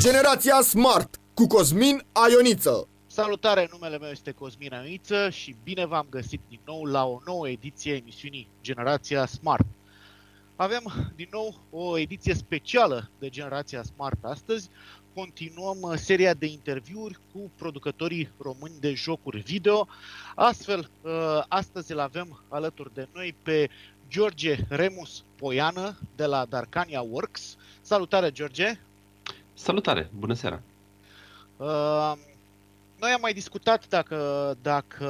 Generația Smart cu Cosmin Aioniță. Salutare, numele meu este Cosmin Aioniță și bine v-am găsit din nou la o nouă ediție a emisiunii Generația Smart. Avem din nou o ediție specială de Generația Smart astăzi. Continuăm uh, seria de interviuri cu producătorii români de jocuri video. Astfel, uh, astăzi îl avem alături de noi pe George Remus Poiană de la Darkania Works. Salutare, George! Salutare! Bună seara! Uh, noi am mai discutat, dacă, dacă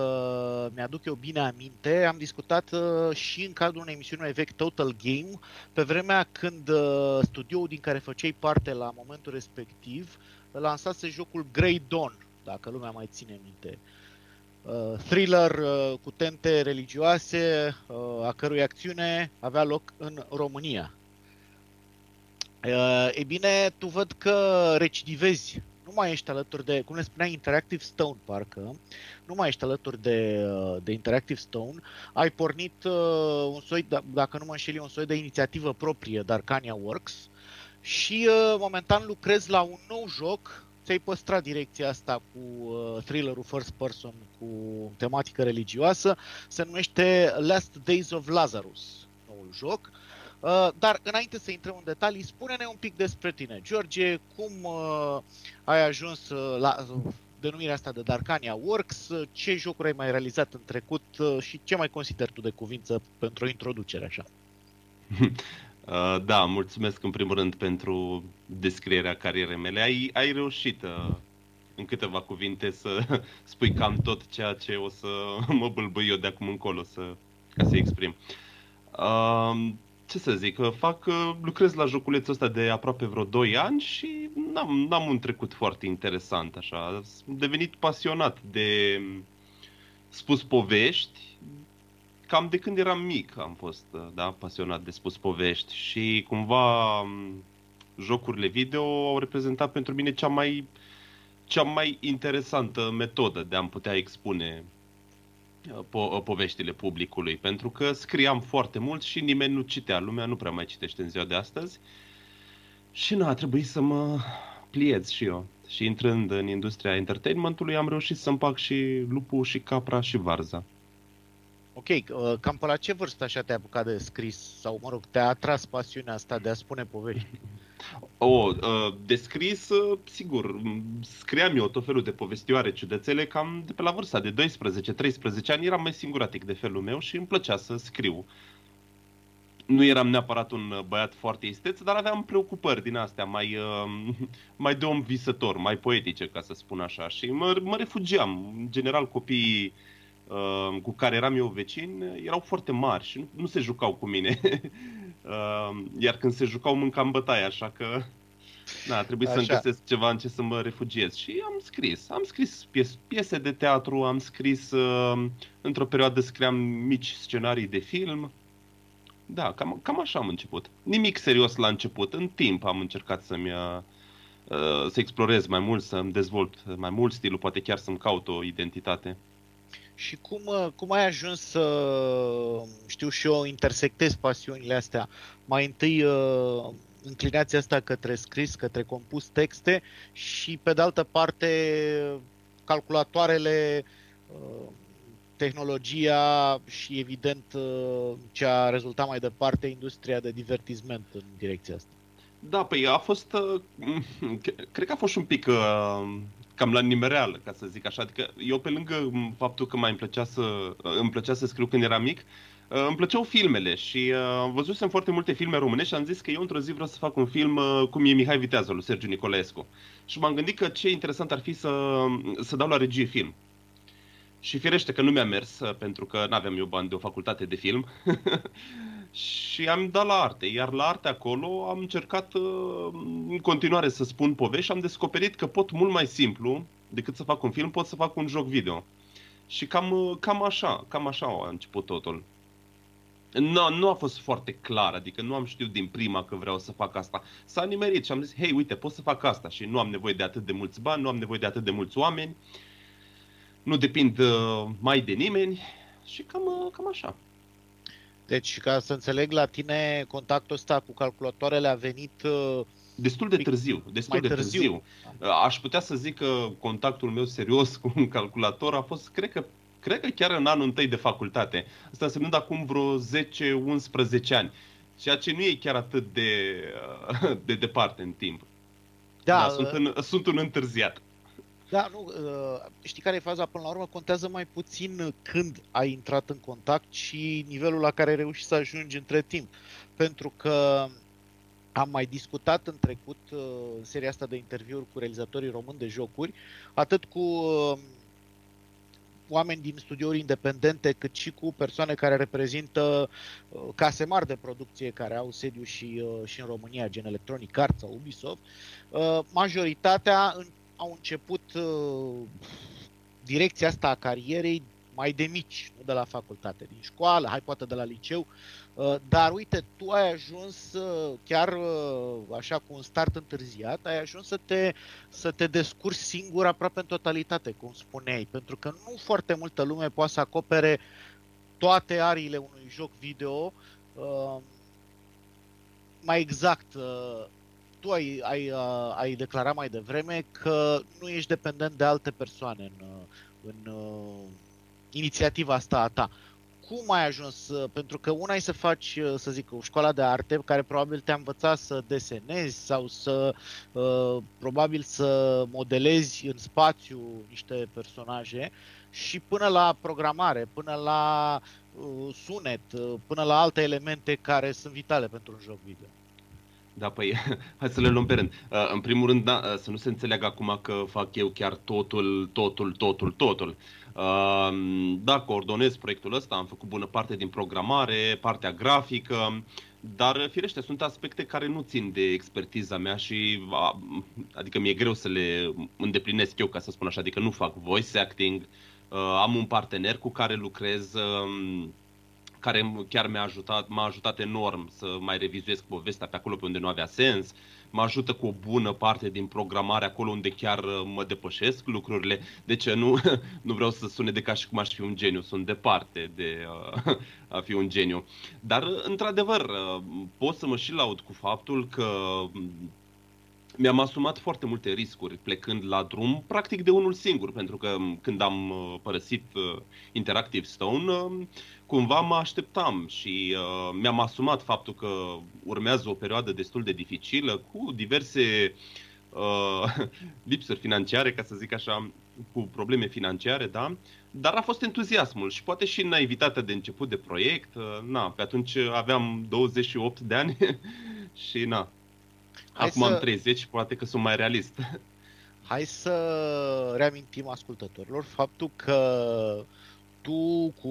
mi-aduc eu bine aminte, am discutat uh, și în cadrul unei emisiuni mai vechi, Total Game, pe vremea când uh, studioul din care făceai parte la momentul respectiv lansase jocul Grey Dawn, dacă lumea mai ține minte. Uh, thriller uh, cu tente religioase, uh, a cărui acțiune avea loc în România. Uh, e bine, tu văd că recidivezi. Nu mai ești alături de, cum le spunea, Interactive Stone, parcă, nu mai ești alături de, uh, de Interactive Stone, ai pornit uh, un soi, da, dacă nu mă înșeli, un soi de inițiativă proprie, Darkania Works, și uh, momentan lucrezi la un nou joc, ți-ai păstrat direcția asta cu uh, thrillerul first person cu tematică religioasă, se numește Last Days of Lazarus, noul joc. Uh, dar înainte să intrăm în detalii, spune-ne un pic despre tine. George, cum uh, ai ajuns uh, la uh, denumirea asta de Darkania Works, uh, ce jocuri ai mai realizat în trecut uh, și ce mai consideri tu de cuvință pentru o introducere așa? Uh, da, mulțumesc în primul rând pentru descrierea carierei mele. Ai, ai reușit uh, în câteva cuvinte să spui cam tot ceea ce o să mă bâlbâi eu de acum încolo să, ca să exprim. Uh, ce să zic, uh, fac, uh, lucrez la joculețul ăsta de aproape vreo 2 ani și n-am, n-am un trecut foarte interesant așa. Am devenit pasionat de spus povești, cam de când eram mic am fost uh, da, pasionat de spus povești și cumva m, jocurile video au reprezentat pentru mine cea mai, cea mai interesantă metodă de a-mi putea expune uh, po- uh, poveștile publicului, pentru că scriam foarte mult și nimeni nu citea, lumea nu prea mai citește în ziua de astăzi și nu a trebuit să mă pliez și eu. Și intrând în industria entertainmentului am reușit să împac și lupul și capra și varza. Ok, uh, cam pe la ce vârstă așa te-ai apucat de scris sau, mă rog, te-a atras pasiunea asta de a spune povești? O, uh, de scris, uh, sigur, m, scriam eu tot felul de povestioare ciudățele cam de pe la vârsta de 12-13 ani, eram mai singuratic de felul meu și îmi plăcea să scriu. Nu eram neapărat un uh, băiat foarte isteț, dar aveam preocupări din astea mai, uh, mai de om visător, mai poetice, ca să spun așa. Și mă, mă refugiam. În general, copiii uh, cu care eram eu vecin erau foarte mari și nu, nu se jucau cu mine. uh, iar când se jucau, mâncam bătaie, așa că da, trebuie să-mi Așa. găsesc ceva în ce să mă refugiez. Și am scris. Am scris pies, piese de teatru, am scris... Uh, într-o perioadă scriam mici scenarii de film. Da, cam, cam așa am început. Nimic serios la început. În timp am încercat să-mi... Uh, uh, să explorez mai mult, să-mi dezvolt mai mult stilul, poate chiar să-mi caut o identitate. Și cum, uh, cum ai ajuns să, știu și eu, intersectezi pasiunile astea? Mai întâi uh, înclinația asta către scris, către compus texte și, pe de altă parte, calculatoarele, uh, tehnologia și, evident, uh, ce a rezultat mai departe, industria de divertisment în direcția asta. Da, păi a fost, uh, cred că a fost și un pic uh, cam la nimereală, ca să zic așa. Adică eu pe lângă m, faptul că mai îmi plăcea să, uh, îmi plăcea să scriu când eram mic, uh, îmi plăceau filmele și uh, văzusem foarte multe filme românești și am zis că eu într-o zi vreau să fac un film uh, cum e Mihai Viteazul, lui Sergiu Nicolescu. Și m-am gândit că ce interesant ar fi să, să dau la regie film. Și firește că nu mi-a mers, uh, pentru că nu aveam eu bani de o facultate de film. și am dat la arte. Iar la arte acolo am încercat uh, în continuare să spun povești și am descoperit că pot mult mai simplu decât să fac un film, pot să fac un joc video. Și cam, uh, cam așa, cam așa a început totul. Nu, nu a fost foarte clar, adică nu am știut din prima că vreau să fac asta. S-a nimerit și am zis, hei, uite, pot să fac asta și nu am nevoie de atât de mulți bani, nu am nevoie de atât de mulți oameni, nu depind uh, mai de nimeni și cam, uh, cam așa. Deci, ca să înțeleg, la tine contactul ăsta cu calculatoarele a venit uh, destul de târziu. Destul mai de târziu. târziu. Aș putea să zic că contactul meu serios cu un calculator a fost, cred că, cred că chiar în anul întâi de facultate. Asta însemnând acum vreo 10-11 ani. Ceea ce nu e chiar atât de, de departe în timp. Da, Da, sunt, în, sunt un întârziat. Da, nu, uh, știi care e faza până la urmă? Contează mai puțin când ai intrat în contact și nivelul la care ai reușit să ajungi între timp. Pentru că am mai discutat în trecut, uh, în seria asta de interviuri cu realizatorii români de jocuri, atât cu uh, oameni din studiouri independente, cât și cu persoane care reprezintă case mari de producție care au sediu și, și în România, gen Electronic Arts sau Ubisoft. Majoritatea au început uh, direcția asta a carierei mai de mici, nu de la facultate, din școală, hai poate de la liceu, uh, dar uite, tu ai ajuns uh, chiar uh, așa cu un start întârziat, ai ajuns să te, să te descurci singur aproape în totalitate, cum spuneai, pentru că nu foarte multă lume poate să acopere toate ariile unui joc video, uh, mai exact, uh, tu ai, ai, uh, ai declarat mai devreme că nu ești dependent de alte persoane în, uh, în uh, inițiativa asta a ta. Cum ai ajuns? Uh, pentru că una e să faci, uh, să zic, o școală de arte care probabil te-a învățat să desenezi sau să uh, probabil să modelezi în spațiu niște personaje și până la programare, până la uh, sunet, uh, până la alte elemente care sunt vitale pentru un joc video. Da, păi, hai să le luăm pe rând. Uh, în primul rând, da, să nu se înțeleagă acum că fac eu chiar totul, totul, totul, totul. Uh, da, coordonez proiectul ăsta, am făcut bună parte din programare, partea grafică, dar firește, sunt aspecte care nu țin de expertiza mea și adică mi-e greu să le îndeplinesc eu, ca să spun așa, adică nu fac voice acting, uh, am un partener cu care lucrez, um, care chiar mi-a ajutat, m-a ajutat enorm să mai revizuiesc povestea pe acolo pe unde nu avea sens, mă ajută cu o bună parte din programare acolo unde chiar uh, mă depășesc lucrurile. Deci nu, nu vreau să sune de ca și cum aș fi un geniu, sunt departe de uh, a fi un geniu. Dar, uh, într-adevăr, uh, pot să mă și laud cu faptul că mi-am asumat foarte multe riscuri plecând la drum, practic de unul singur, pentru că când am părăsit Interactive Stone, cumva mă așteptam și uh, mi-am asumat faptul că urmează o perioadă destul de dificilă cu diverse uh, lipsuri financiare, ca să zic așa, cu probleme financiare, da? Dar a fost entuziasmul și poate și naivitatea de început de proiect. Uh, na, pe atunci aveam 28 de ani și na. Hai Acum să... am 30, poate că sunt mai realist. Hai să reamintim ascultătorilor faptul că tu cu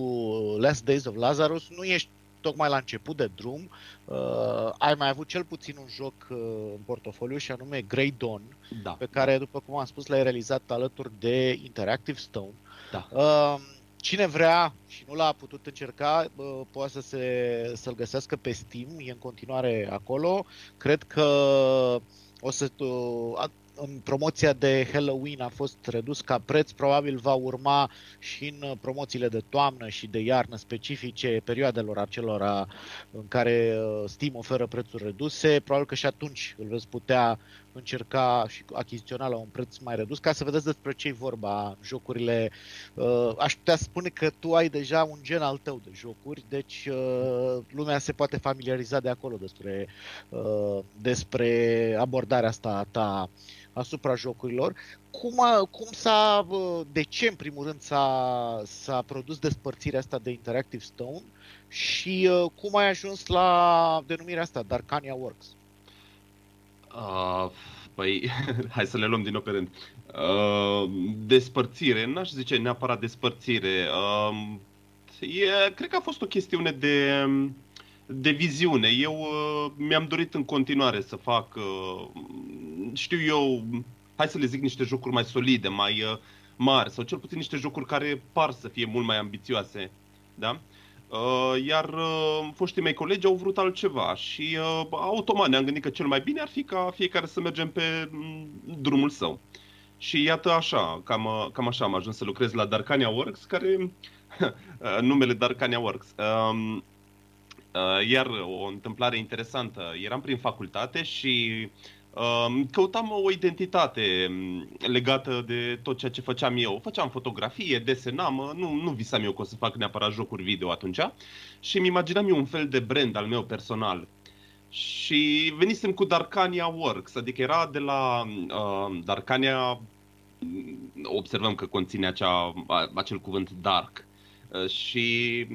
Last Days of Lazarus nu ești tocmai la început de drum, uh, ai mai avut cel puțin un joc uh, în portofoliu și anume Grey Dawn, da. pe care, după cum am spus, l-ai realizat alături de Interactive Stone. Da. Uh, cine vrea și nu l-a putut încerca, uh, poate să se, să-l găsească pe Steam, e în continuare acolo. Cred că o să uh, în promoția de Halloween a fost redus ca preț, probabil va urma și în promoțiile de toamnă și de iarnă specifice perioadelor acelora în care uh, Steam oferă prețuri reduse. Probabil că și atunci îl veți putea încerca și achiziționa la un preț mai redus, ca să vedeți despre ce e vorba jocurile. Uh, aș putea spune că tu ai deja un gen al tău de jocuri, deci uh, lumea se poate familiariza de acolo despre, despre abordarea asta a ta asupra jocurilor. Cum, a, cum s-a, de ce în primul rând s-a, s-a produs despărțirea asta de Interactive Stone și uh, cum ai ajuns la denumirea asta, Darkania Works? Uh, păi, hai să le luăm din nou pe rând. Uh, despărțire, n-aș zice neapărat despărțire. Uh, e, cred că a fost o chestiune de de viziune. Eu uh, mi-am dorit în continuare să fac, uh, știu eu, hai să le zic niște jocuri mai solide, mai uh, mari, sau cel puțin niște jocuri care par să fie mult mai ambițioase. Da? Uh, iar uh, foștii mei colegi au vrut altceva și uh, automat ne-am gândit că cel mai bine ar fi ca fiecare să mergem pe mm, drumul său. Și iată așa, cam, uh, cam așa am ajuns să lucrez la Darkania Works, care uh, numele Darkania Works. Uh, Uh, iar o întâmplare interesantă, eram prin facultate și Uh, căutam o identitate mm, legată de tot ceea ce făceam eu. Făceam fotografie, desenam, nu, nu visam eu că o să fac neapărat jocuri video atunci și îmi imaginam eu un fel de brand al meu personal. Și venisem cu Darkania Works, adică era de la uh, Darkania, observăm că conține acea, acel cuvânt dark. Uh, și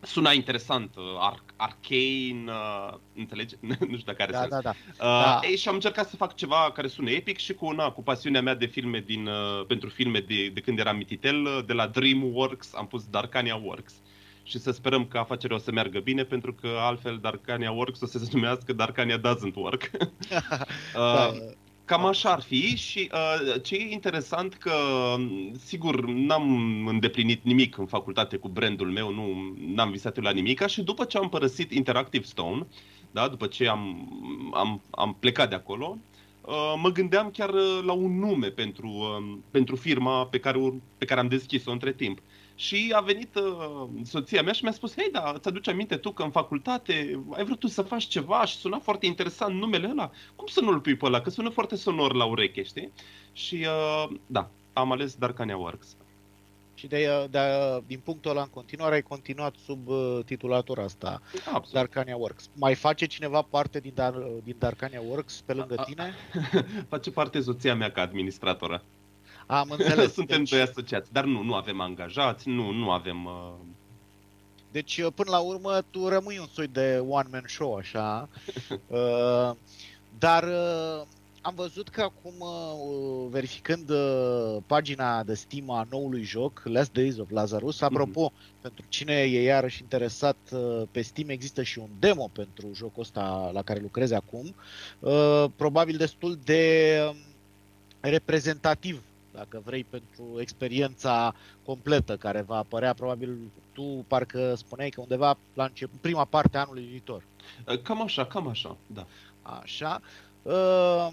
suna interesant, uh, Ar- Arcane, uh, înțelegi? nu știu dacă are Da, sens. da, da. Uh, Da. Ei, și am încercat să fac ceva care sună epic și cu, una, cu pasiunea mea de filme din, uh, pentru filme de, de când eram mititel, uh, de la DreamWorks am pus Darkania Works. Și să sperăm că afacerea o să meargă bine, pentru că altfel Darkania Works o să se numească Darkania Doesn't Work. Da, uh, Cam așa ar fi și uh, ce e interesant că, m, sigur, n-am îndeplinit nimic în facultate cu brandul meu, nu n-am visat eu la nimic și după ce am părăsit Interactive Stone, da, după ce am, am, am plecat de acolo, uh, mă gândeam chiar uh, la un nume pentru, uh, pentru firma pe care, ur- pe care am deschis-o între timp. Și a venit uh, soția mea și mi-a spus, hei, da, îți aduci aminte tu că în facultate ai vrut tu să faci ceva și suna foarte interesant numele ăla? Cum să nu-l pui pe ăla? Că sună foarte sonor la ureche, știi? Și uh, da, am ales Darkania Works. Și de, de, din punctul ăla în continuare ai continuat sub uh, titulatura asta, Absolut. Darkania Works. Mai face cineva parte din, Dar, din Darkania Works pe lângă A- a- tine? Face parte soția mea ca administratoră. Am înțeles. Suntem deci, doi asociați, dar nu, nu avem angajați, nu, nu avem... Uh... Deci, uh, până la urmă, tu rămâi un soi de one-man show, așa. Uh, dar uh, am văzut că acum, uh, verificând uh, pagina de Steam a noului joc, Last Days of Lazarus, apropo, pentru cine e iarăși interesat, uh, pe Steam există și un demo pentru jocul ăsta la care lucrezi acum, uh, probabil destul de um, reprezentativ dacă vrei, pentru experiența completă care va apărea, probabil tu parcă spuneai că undeva la început, prima parte a anului viitor. Uh, Cam așa, cam așa, da. Așa. Uh,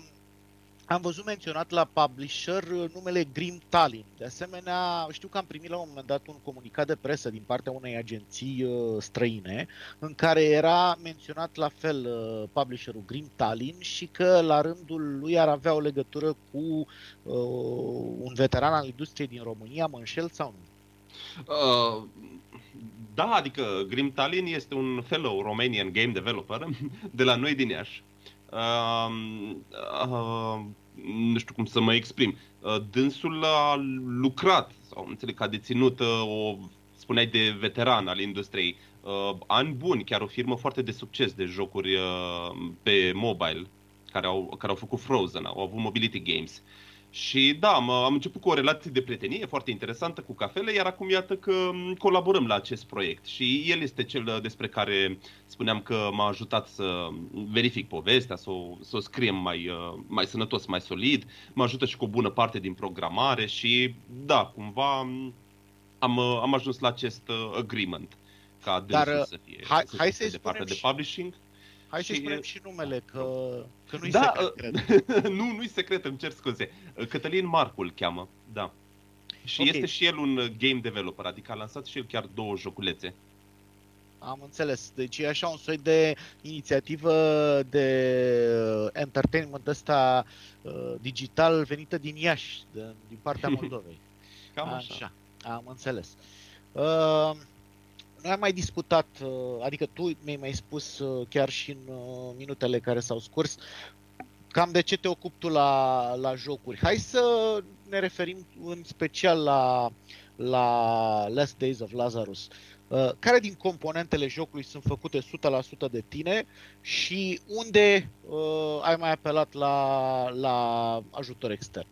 am văzut menționat la publisher uh, numele Grim Tallinn. De asemenea, știu că am primit la un moment dat un comunicat de presă din partea unei agenții uh, străine în care era menționat la fel uh, publisherul Grim Tallinn și că la rândul lui ar avea o legătură cu uh, un veteran al industriei din România, mă înșel sau nu? Uh, da, adică Grim Tallinn este un fellow Romanian game developer de la noi din Iași. Uh, uh, nu știu cum să mă exprim. Uh, dânsul a lucrat, sau înțeleg că a deținut uh, o, spuneai de veteran al industriei, uh, ani buni, chiar o firmă foarte de succes de jocuri uh, pe mobile, care au, care au făcut Frozen, au avut Mobility Games. Și da, am, am început cu o relație de prietenie foarte interesantă cu cafele, iar acum iată că m, colaborăm la acest proiect. Și el este cel uh, despre care spuneam că m-a ajutat să verific povestea, să o, să o scriem mai, uh, mai sănătos, mai solid. Mă ajută și cu o bună parte din programare și da, cumva m, am, uh, am ajuns la acest uh, agreement ca Dar, dânsul uh, să fie, hai- să hai fie să-i de partea spunem de și- publishing. Hai să Și- spunem și numele, că, că nu-i Da, secret, cred. nu, nu-i secret, îmi cer scuze. Cătălin Marcu îl cheamă, da. Și Ok. este și el un uh, game developer, adică a lansat și el chiar două joculețe. Am înțeles. Deci e așa un soi de inițiativă de uh, entertainment ăsta uh, digital venită din Iași, de, din partea Moldovei. Cam așa. Așa, am înțeles. Uh, noi am mai discutat, uh, adică tu mi-ai mai spus uh, chiar și în uh, minutele care s-au scurs, cam de ce te ocupi tu la, la jocuri. Hai să ne referim în special la, la Last Days of Lazarus. Uh, care din componentele jocului sunt făcute 100% de tine și unde uh, ai mai apelat la, la ajutor extern?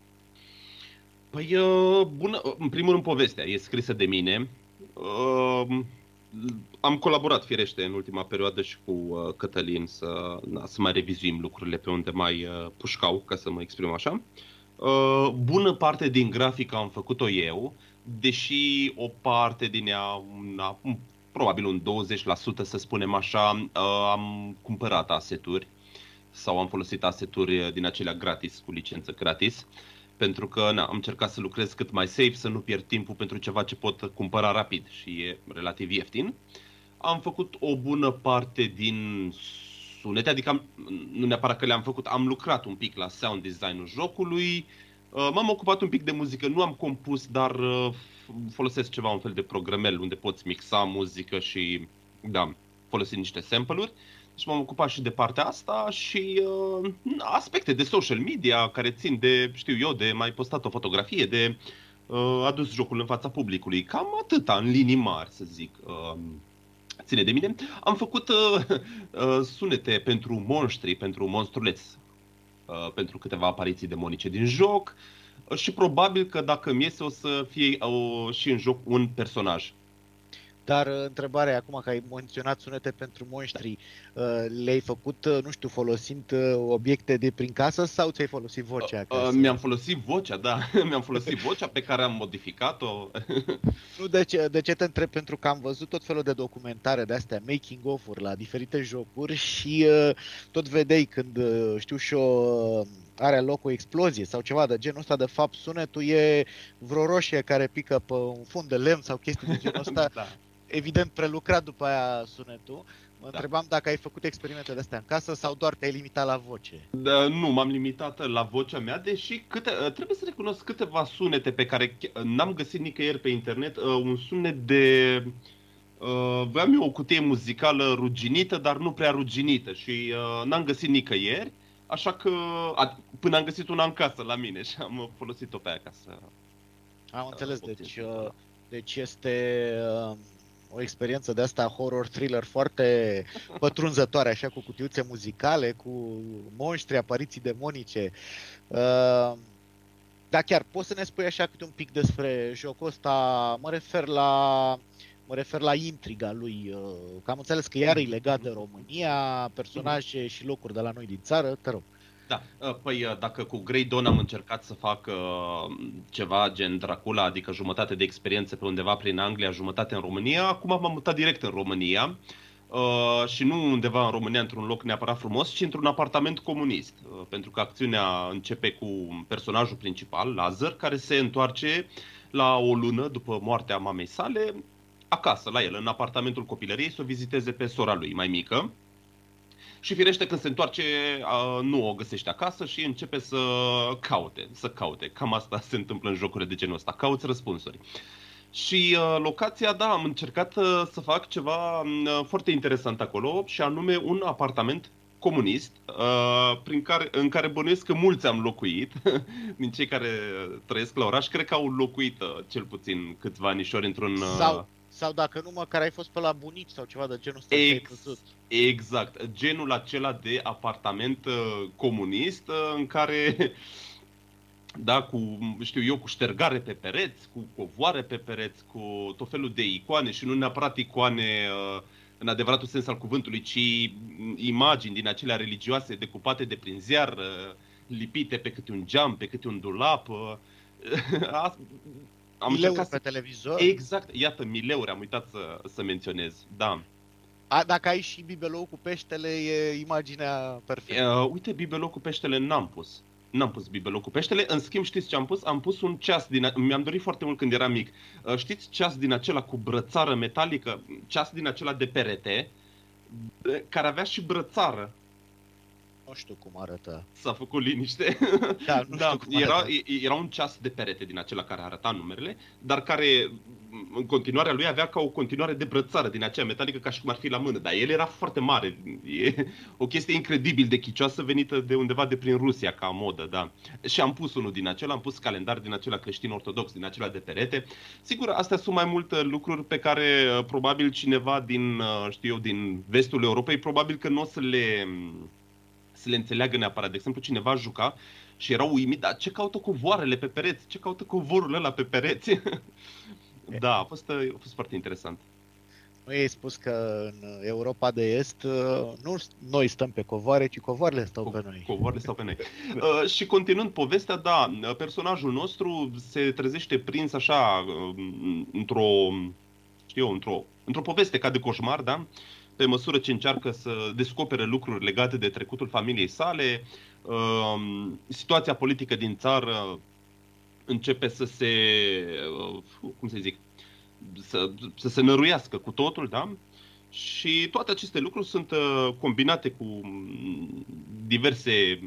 Păi, uh, bună, în primul rând povestea e scrisă de mine. Uh, am colaborat firește în ultima perioadă și cu uh, Cătălin să, na, să mai revizuim lucrurile pe unde mai uh, pușcau, ca să mă exprim așa. Uh, bună parte din grafică am făcut-o eu, deși o parte din ea, una, un- probabil un 20% să spunem așa, uh, am cumpărat aseturi sau am folosit aseturi din acelea gratis, cu licență gratis pentru că na, am încercat să lucrez cât mai safe, să nu pierd timpul pentru ceva ce pot cumpăra rapid și e relativ ieftin. Am făcut o bună parte din sunete, adică am, nu neapărat că le-am făcut, am lucrat un pic la sound design-ul jocului, uh, m-am ocupat un pic de muzică, nu am compus, dar uh, folosesc ceva, un fel de programel unde poți mixa muzică și, da, folosi niște sample-uri. Deci m-am ocupat și de partea asta și uh, aspecte de social media care țin de, știu eu, de mai postat o fotografie, de uh, adus jocul în fața publicului. Cam atâta, în linii mari, să zic. Uh, ține de mine. Am făcut uh, uh, sunete pentru monștri, pentru monstruleți, uh, pentru câteva apariții demonice din joc uh, și probabil că dacă mi iese o să fie uh, și în joc un personaj. Dar uh, întrebarea acum că ai menționat sunete pentru monștri, uh, le-ai făcut, uh, nu știu, folosind obiecte de prin casă sau ți-ai folosit vocea acasă? Mi-am folosit vocea, da. Mi-am folosit vocea pe care am modificat-o. Nu, de ce, de ce te întreb? Pentru că am văzut tot felul de documentare de astea, making of-uri la diferite jocuri și tot vedeai când, știu și eu, are loc o explozie sau ceva de genul ăsta, de fapt sunetul e vreo roșie care pică pe un fund de lemn sau chestii de genul ăsta da evident prelucrat după aia sunetul. Mă da. întrebam dacă ai făcut experimente de astea în casă sau doar te-ai limitat la voce. Da, nu, m-am limitat la vocea mea, deși câte, trebuie să recunosc câteva sunete pe care n-am găsit nicăieri pe internet. Uh, un sunet de... Uh, vreau eu o cutie muzicală ruginită, dar nu prea ruginită și uh, n-am găsit nicăieri, așa că a, până am găsit una în casă la mine și am folosit-o pe acasă. Am înțeles, deci, uh, deci este... Uh, o experiență de asta horror thriller foarte pătrunzătoare, așa cu cutiuțe muzicale, cu monștri, apariții demonice. Uh, da, chiar poți să ne spui așa câte un pic despre jocul ăsta? Mă refer la mă refer la intriga lui, uh, că am înțeles că iar e legat de România, personaje și locuri de la noi din țară, te rog. Da, uh, păi uh, dacă cu Grey Dawn am încercat să fac uh, ceva gen Dracula, adică jumătate de experiență pe undeva prin Anglia, jumătate în România, acum m-am mutat direct în România uh, și nu undeva în România într-un loc neapărat frumos, ci într-un apartament comunist, uh, pentru că acțiunea începe cu personajul principal, Lazar, care se întoarce la o lună după moartea mamei sale, acasă, la el, în apartamentul copilăriei, să o viziteze pe sora lui mai mică și firește când se întoarce nu o găsește acasă și începe să caute, să caute. Cam asta se întâmplă în jocurile de genul ăsta, cauți răspunsuri. Și uh, locația, da, am încercat uh, să fac ceva uh, foarte interesant acolo și anume un apartament comunist uh, prin care, în care bănuiesc că mulți am locuit din cei care trăiesc la oraș. Cred că au locuit uh, cel puțin câțiva anișori într-un... Uh, sau, sau dacă nu, măcar ai fost pe la bunici sau ceva de genul ăsta. Ex- exact. Genul acela de apartament uh, comunist uh, în care da, cu, știu eu, cu ștergare pe pereți, cu covoare pe pereți, cu tot felul de icoane și nu neapărat icoane uh, în adevăratul sens al cuvântului, ci imagini din acelea religioase decupate de prin ziar, uh, lipite pe câte un geam, pe câte un dulap. Uh, am mileuri pe să... televizor. Exact, iată, mileuri, am uitat să, să menționez, da. A, dacă ai și bibelou cu peștele, e imaginea perfectă. Uh, uite, bibelou cu peștele n-am pus. N-am pus bibelou cu peștele. În schimb, știți ce am pus? Am pus un ceas din... Mi-am dorit foarte mult când eram mic. Uh, știți ceas din acela cu brățară metalică? Ceas din acela de perete, care avea și brățară. Nu știu cum arătă. S-a făcut liniște. Da, nu da, știu cum era, arătă. era un ceas de perete din acela care arăta numerele, dar care în continuarea lui avea ca o continuare de brățară din aceea metalică ca și cum ar fi la mână, dar el era foarte mare. E o chestie incredibil de chicioasă venită de undeva de prin Rusia ca modă, da. Și am pus unul din acela, am pus calendar din acela creștin ortodox, din acela de perete. Sigur, astea sunt mai multe lucruri pe care uh, probabil cineva din, uh, știu eu, din vestul Europei, probabil că nu o să le să le înțeleagă neapărat. De exemplu, cineva juca și era uimit, dar ce caută covoarele pe pereți? Ce caută covorul ăla pe pereți? da, a fost, a fost foarte interesant. Nu ai spus că în Europa de Est uh, nu noi stăm pe covoare, ci covoarele stau Co- pe noi. Covoarele stau pe noi. uh, și continuând povestea, da, personajul nostru se trezește prins așa uh, într-o, știu într-o, într-o poveste ca de coșmar, da? Pe măsură ce încearcă să descopere lucruri legate de trecutul familiei sale, um, situația politică din țară începe să se, uh, cum să zic, să, să se năruiască cu totul, da? Și toate aceste lucruri sunt uh, combinate cu mm, diverse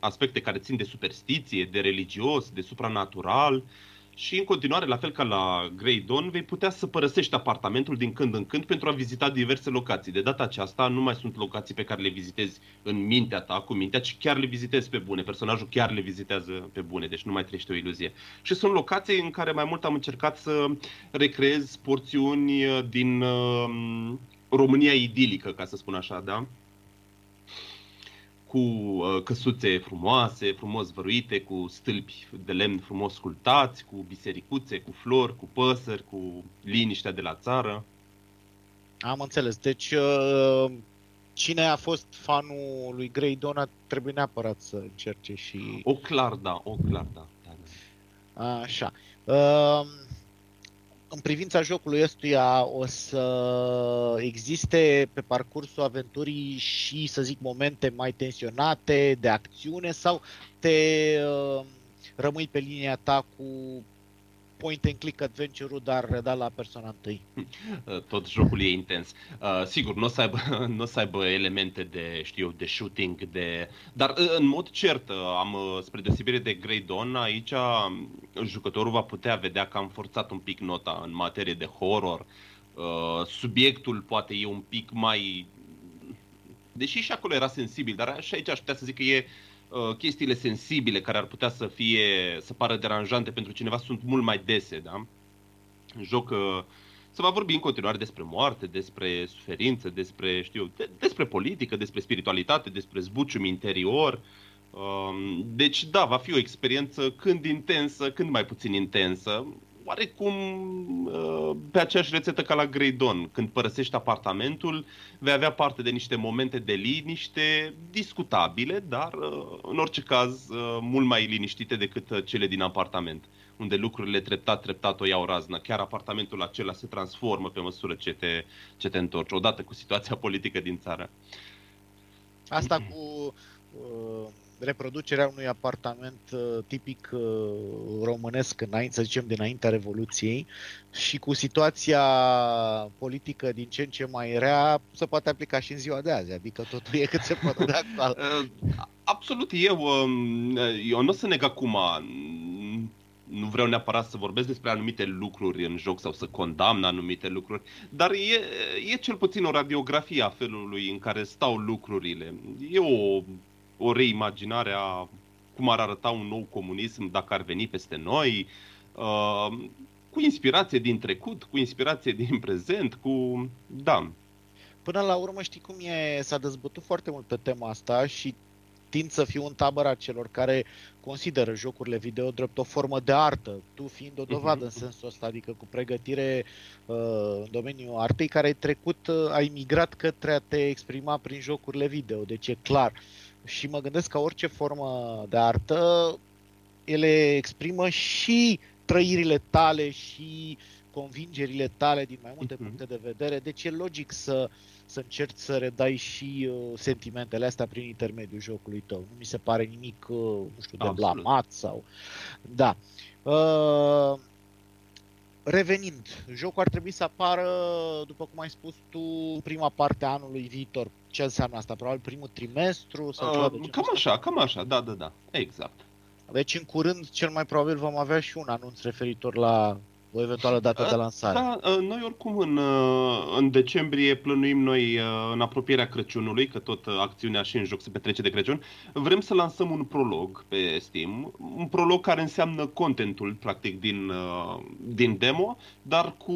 aspecte care țin de superstiție, de religios, de supranatural și în continuare, la fel ca la Grey Dawn, vei putea să părăsești apartamentul din când în când pentru a vizita diverse locații. De data aceasta nu mai sunt locații pe care le vizitezi în mintea ta, cu mintea, ci chiar le vizitezi pe bune. Personajul chiar le vizitează pe bune, deci nu mai trăiește o iluzie. Și sunt locații în care mai mult am încercat să recreez porțiuni din uh, România idilică, ca să spun așa, da? Cu uh, căsuțe frumoase, frumos văruite, cu stâlpi de lemn frumos sculptați, cu bisericuțe, cu flori, cu păsări, cu liniștea de la țară. Am înțeles. Deci, uh, cine a fost fanul lui Grey Dona trebuie neapărat să încerce și... O clar, da, o clar, da. da, da. Așa. Uh, în privința jocului ăstuia o să existe pe parcursul aventurii și, să zic, momente mai tensionate de acțiune sau te uh, rămâi pe linia ta cu point and click adventure-ul, dar redat la persoana întâi. Tot jocul e intens. Uh, sigur, nu o să aibă, n-o să aibă elemente de, știu, de shooting, de... dar uh, în mod cert, uh, am, uh, spre deosebire de Grey Dawn, aici jucătorul va putea vedea că am forțat un pic nota în materie de horror. Uh, subiectul poate e un pic mai... Deși și acolo era sensibil, dar și aici aș putea să zic că e uh, Uh, chestiile sensibile care ar putea să fie, să pară deranjante pentru cineva sunt mult mai dese, da? În joc uh, se va vorbi în continuare despre moarte, despre suferință, despre, știu, de, despre politică, despre spiritualitate, despre zbucium interior. Um, deci, da, va fi o experiență când intensă, când mai puțin intensă, oarecum uh, pe aceeași rețetă ca la Grey Dawn. Când părăsești apartamentul, vei avea parte de niște momente de liniște discutabile, dar uh, în orice caz uh, mult mai liniștite decât cele din apartament, unde lucrurile treptat, treptat o iau raznă. Chiar apartamentul acela se transformă pe măsură ce te, ce te întorci, odată cu situația politică din țară. Asta cu uh, reproducerea unui apartament uh, tipic uh, românesc înainte, să zicem, dinaintea Revoluției și cu situația politică din ce în ce mai rea, se poate aplica și în ziua de azi, adică totul e cât se poate de actual. Uh, absolut, eu, um, eu nu o să neg acum, nu vreau neapărat să vorbesc despre anumite lucruri în joc sau să condamn anumite lucruri, dar e, e cel puțin o radiografie a felului în care stau lucrurile. E o o reimaginare a cum ar arăta un nou comunism dacă ar veni peste noi, uh, cu inspirație din trecut, cu inspirație din prezent, cu... da. Până la urmă știi cum e, s-a dezbătut foarte mult pe tema asta și tind să fiu în tabăra celor care consideră jocurile video drept o formă de artă, tu fiind o dovadă uh-huh. în sensul ăsta, adică cu pregătire uh, în domeniul artei care ai trecut, uh, ai migrat către a te exprima prin jocurile video, deci e clar. Uh, și mă gândesc că orice formă de artă, ele exprimă și trăirile tale și convingerile tale din mai multe uh-huh. puncte de vedere, deci e logic să, să încerci să redai și uh, sentimentele astea prin intermediul jocului tău. Nu mi se pare nimic, uh, nu știu, de Absolut. blamat sau... Da. Uh, Revenind, jocul ar trebui să apară, după cum ai spus tu, prima parte a anului viitor. Ce înseamnă asta? Probabil primul trimestru? Sau uh, ceva de cam așa, cam așa, da, da, da, exact. Deci în curând, cel mai probabil, vom avea și un anunț referitor la o eventuală dată de lansare. Da, noi oricum în, în decembrie plănuim noi în apropierea Crăciunului, că tot acțiunea și în joc se petrece de Crăciun, vrem să lansăm un prolog pe Steam, un prolog care înseamnă contentul practic din, din demo, dar cu,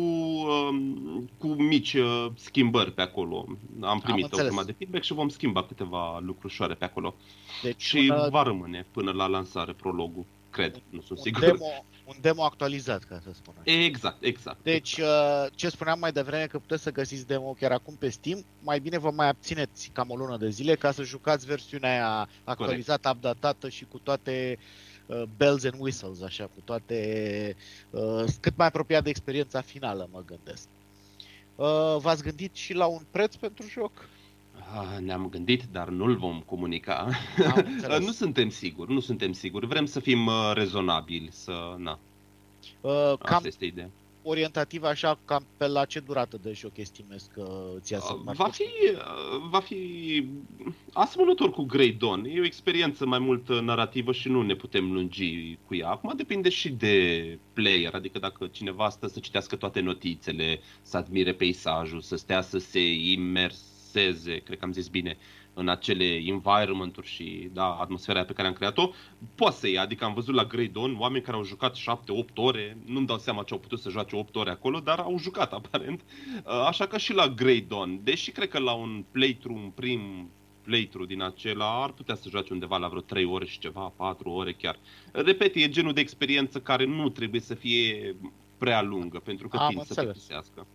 cu mici schimbări pe acolo. Am primit Am o grămadă de feedback și vom schimba câteva lucrușoare pe acolo. Deci și una... va rămâne până la lansare prologul cred, nu sunt un sigur. Demo, un demo actualizat, ca să spun așa. Exact, exact. Deci, exact. ce spuneam mai devreme, că puteți să găsiți demo chiar acum pe Steam, mai bine vă mai abțineți cam o lună de zile ca să jucați versiunea aia actualizată, Corect. updatată și cu toate uh, bells and whistles, așa, cu toate, uh, cât mai apropiat de experiența finală, mă gândesc. Uh, v-ați gândit și la un preț pentru joc? Ah, ne-am gândit, dar nu-l vom comunica. nu suntem siguri, nu suntem siguri. Vrem să fim uh, rezonabili, să... Na. Uh, cam, Asta este ideea. orientativ așa cam pe la ce durată de joc estimezi că ți ia să Va fi, va fi asemănător cu Grey Dawn. E o experiență mai mult narrativă și nu ne putem lungi cu ea. Acum depinde și de player, adică dacă cineva stă să citească toate notițele, să admire peisajul, să stea să se imerseze, cred că am zis bine, în acele environment-uri și da, atmosfera pe care am creat-o, poate să ia. Adică am văzut la Grey Dawn oameni care au jucat 7-8 ore, nu-mi dau seama ce au putut să joace 8 ore acolo, dar au jucat aparent. Uh, așa că și la Grey Dawn, deși cred că la un playthrough, un prim playthrough din acela ar putea să joace undeva la vreo 3 ore și ceva, 4 ore chiar. Repet, e genul de experiență care nu trebuie să fie prea lungă, pentru că timp să te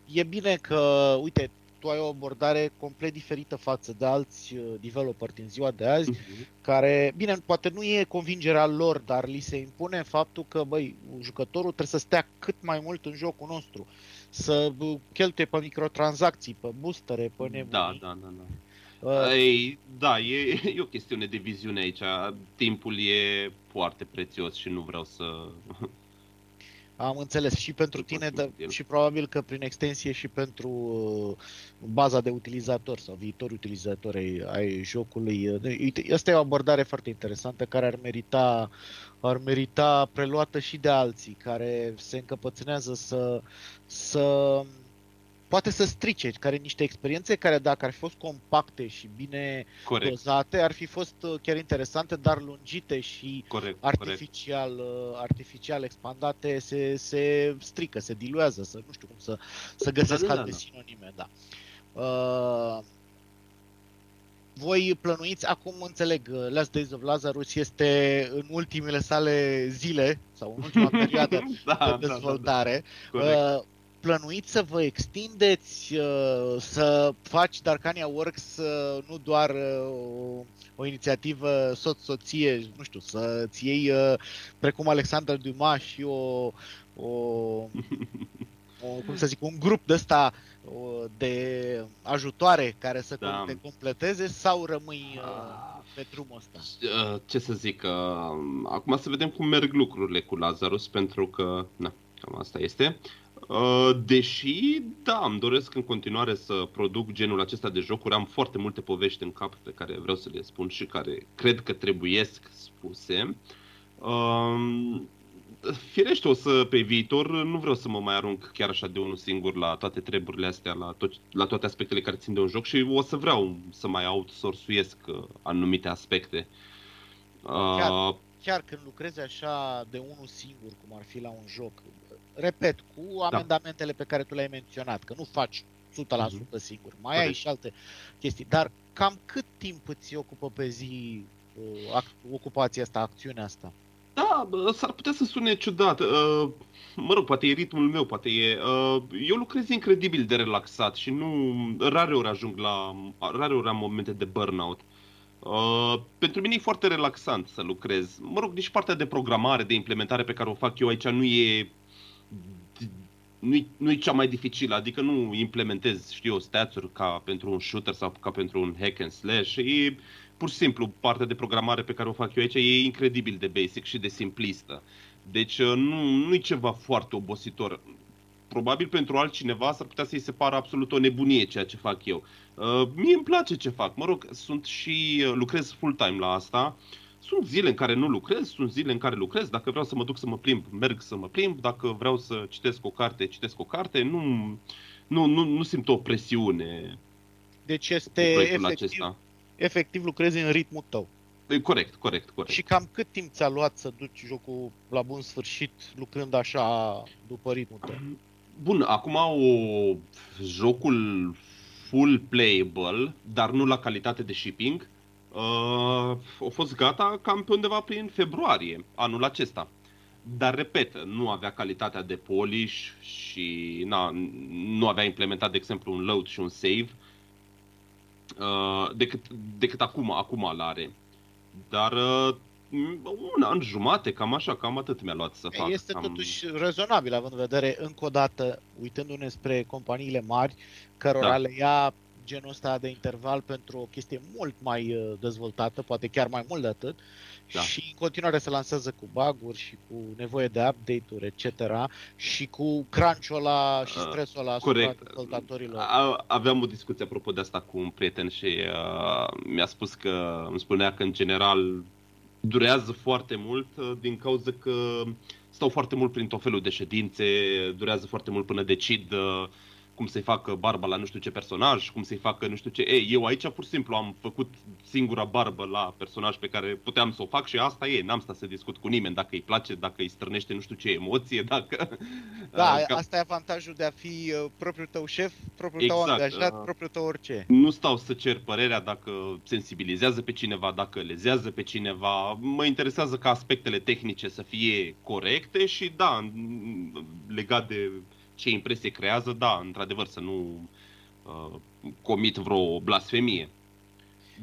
E bine că, uite, tu ai o abordare complet diferită față de alți uh, developeri din ziua de azi, uh-huh. care, bine, poate nu e convingerea lor, dar li se impune faptul că, băi, jucătorul trebuie să stea cât mai mult în jocul nostru, să uh, cheltuie pe microtransacții, pe boostere, pe nebunii. Da, da, da, da. Uh, Ei, da, e, e o chestiune de viziune aici. Timpul e foarte prețios și nu vreau să am înțeles. Și pentru tine de, și probabil că prin extensie și pentru uh, baza de utilizator sau viitori utilizatori ai, ai jocului. Uite, asta e o abordare foarte interesantă care ar merita, ar merita preluată și de alții care se încăpățânează să, să poate să strice, care niște experiențe care dacă ar fi fost compacte și bine corect. dozate, ar fi fost uh, chiar interesante, dar lungite și corect, artificial, corect. Uh, artificial expandate se, se strică, se diluează, să nu știu cum să, să găsesc da, da alte da, da. sinonime, da. Uh, voi plănuiți, acum înțeleg, uh, Last Days of Lazarus este în ultimele sale zile sau în ultima perioadă da, de dezvoltare. Da, da, da. Uh, plănuiți să vă extindeți, uh, să faci Darkania Works uh, nu doar uh, o, o inițiativă soț-soție, nu știu, să-ți iei, precum Alexandra Dumas și o, o, o cum să zic, un grup de ăsta de ajutoare care să da. te completeze sau rămâi pe drumul ăsta? Ce să zic, acum să vedem cum merg lucrurile cu Lazarus, pentru că, na, cam asta este. Uh, deși, da, îmi doresc în continuare să produc genul acesta de jocuri. Am foarte multe povești în cap pe care vreau să le spun și care cred că trebuiesc spuse. Um, firește, o să, pe viitor, nu vreau să mă mai arunc chiar așa de unul singur la toate treburile astea, la, tot, la toate aspectele care țin de un joc și o să vreau să mai outsourcuiesc uh, anumite aspecte. Chiar, chiar când lucrezi așa de unul singur, cum ar fi la un joc, repet, cu da. amendamentele pe care tu le-ai menționat, că nu faci 100% mm-hmm. singur, mai Corect. ai și alte chestii, dar cam cât timp îți ocupă pe zi uh, ocupația asta, acțiunea asta? Da, s-ar putea să sune ciudat. Uh, mă rog, poate e ritmul meu, poate e... Uh, eu lucrez incredibil de relaxat și nu... Rare ori ajung la... Rare ori am momente de burnout. Uh, pentru mine e foarte relaxant să lucrez. Mă rog, nici partea de programare, de implementare pe care o fac eu aici nu e nu-i, nu-i cea mai dificilă, adică nu implementezi, știu eu, stats ca pentru un shooter sau ca pentru un hack and slash. E pur și simplu partea de programare pe care o fac eu aici e incredibil de basic și de simplistă. Deci uh, nu, nu-i ceva foarte obositor. Probabil pentru altcineva s-ar putea să-i se pară absolut o nebunie ceea ce fac eu. Uh, mie îmi place ce fac. Mă rog, sunt și uh, lucrez full-time la asta. Uh, sunt zile în care nu lucrez, sunt zile în care lucrez. Dacă vreau să mă duc să mă plimb, merg să mă plimb. Dacă vreau să citesc o carte, citesc o carte. Nu, nu, nu, nu simt o presiune. Deci este efectiv, acesta. efectiv lucrezi în ritmul tău. Corect, corect, corect. Și cam cât timp ți-a luat să duci jocul la bun sfârșit lucrând așa după ritmul tău? Bun, acum o jocul full playable, dar nu la calitate de shipping, uh, a fost gata cam pe undeva prin februarie anul acesta. Dar, repet, nu avea calitatea de polish și na, nu avea implementat, de exemplu, un load și un save uh, decât, decât acum, acum l are. Dar uh, un an jumate, cam așa, cam atât mi-a luat să fac. Este cam... totuși rezonabil, având în vedere, încă o dată, uitându-ne spre companiile mari, cărora da. le ia genul ăsta de interval pentru o chestie mult mai uh, dezvoltată, poate chiar mai mult de atât, da. și în continuare se lansează cu bug și cu nevoie de update-uri, etc. și cu crunch-ul ăla și uh, stresul ăla asupra Corect. dezvoltatorilor. Aveam o discuție apropo de asta cu un prieten și uh, mi-a spus că îmi spunea că în general durează foarte mult uh, din cauza că stau foarte mult prin tot felul de ședințe, durează foarte mult până decid uh, cum să-i facă barba la nu știu ce personaj, cum să-i facă nu știu ce. Ei, eu aici pur și simplu am făcut singura barbă la personaj pe care puteam să o fac și asta e. N-am stat să discut cu nimeni dacă îi place, dacă îi strânește nu știu ce emoție, dacă... Da, uh, asta e avantajul de a fi uh, propriul tău șef, propriul exact, tău angajat, uh, propriul tău orice. Nu stau să cer părerea dacă sensibilizează pe cineva, dacă lezează pe cineva. Mă interesează ca aspectele tehnice să fie corecte și da, legat de ce impresie creează, da, într-adevăr, să nu uh, comit vreo blasfemie.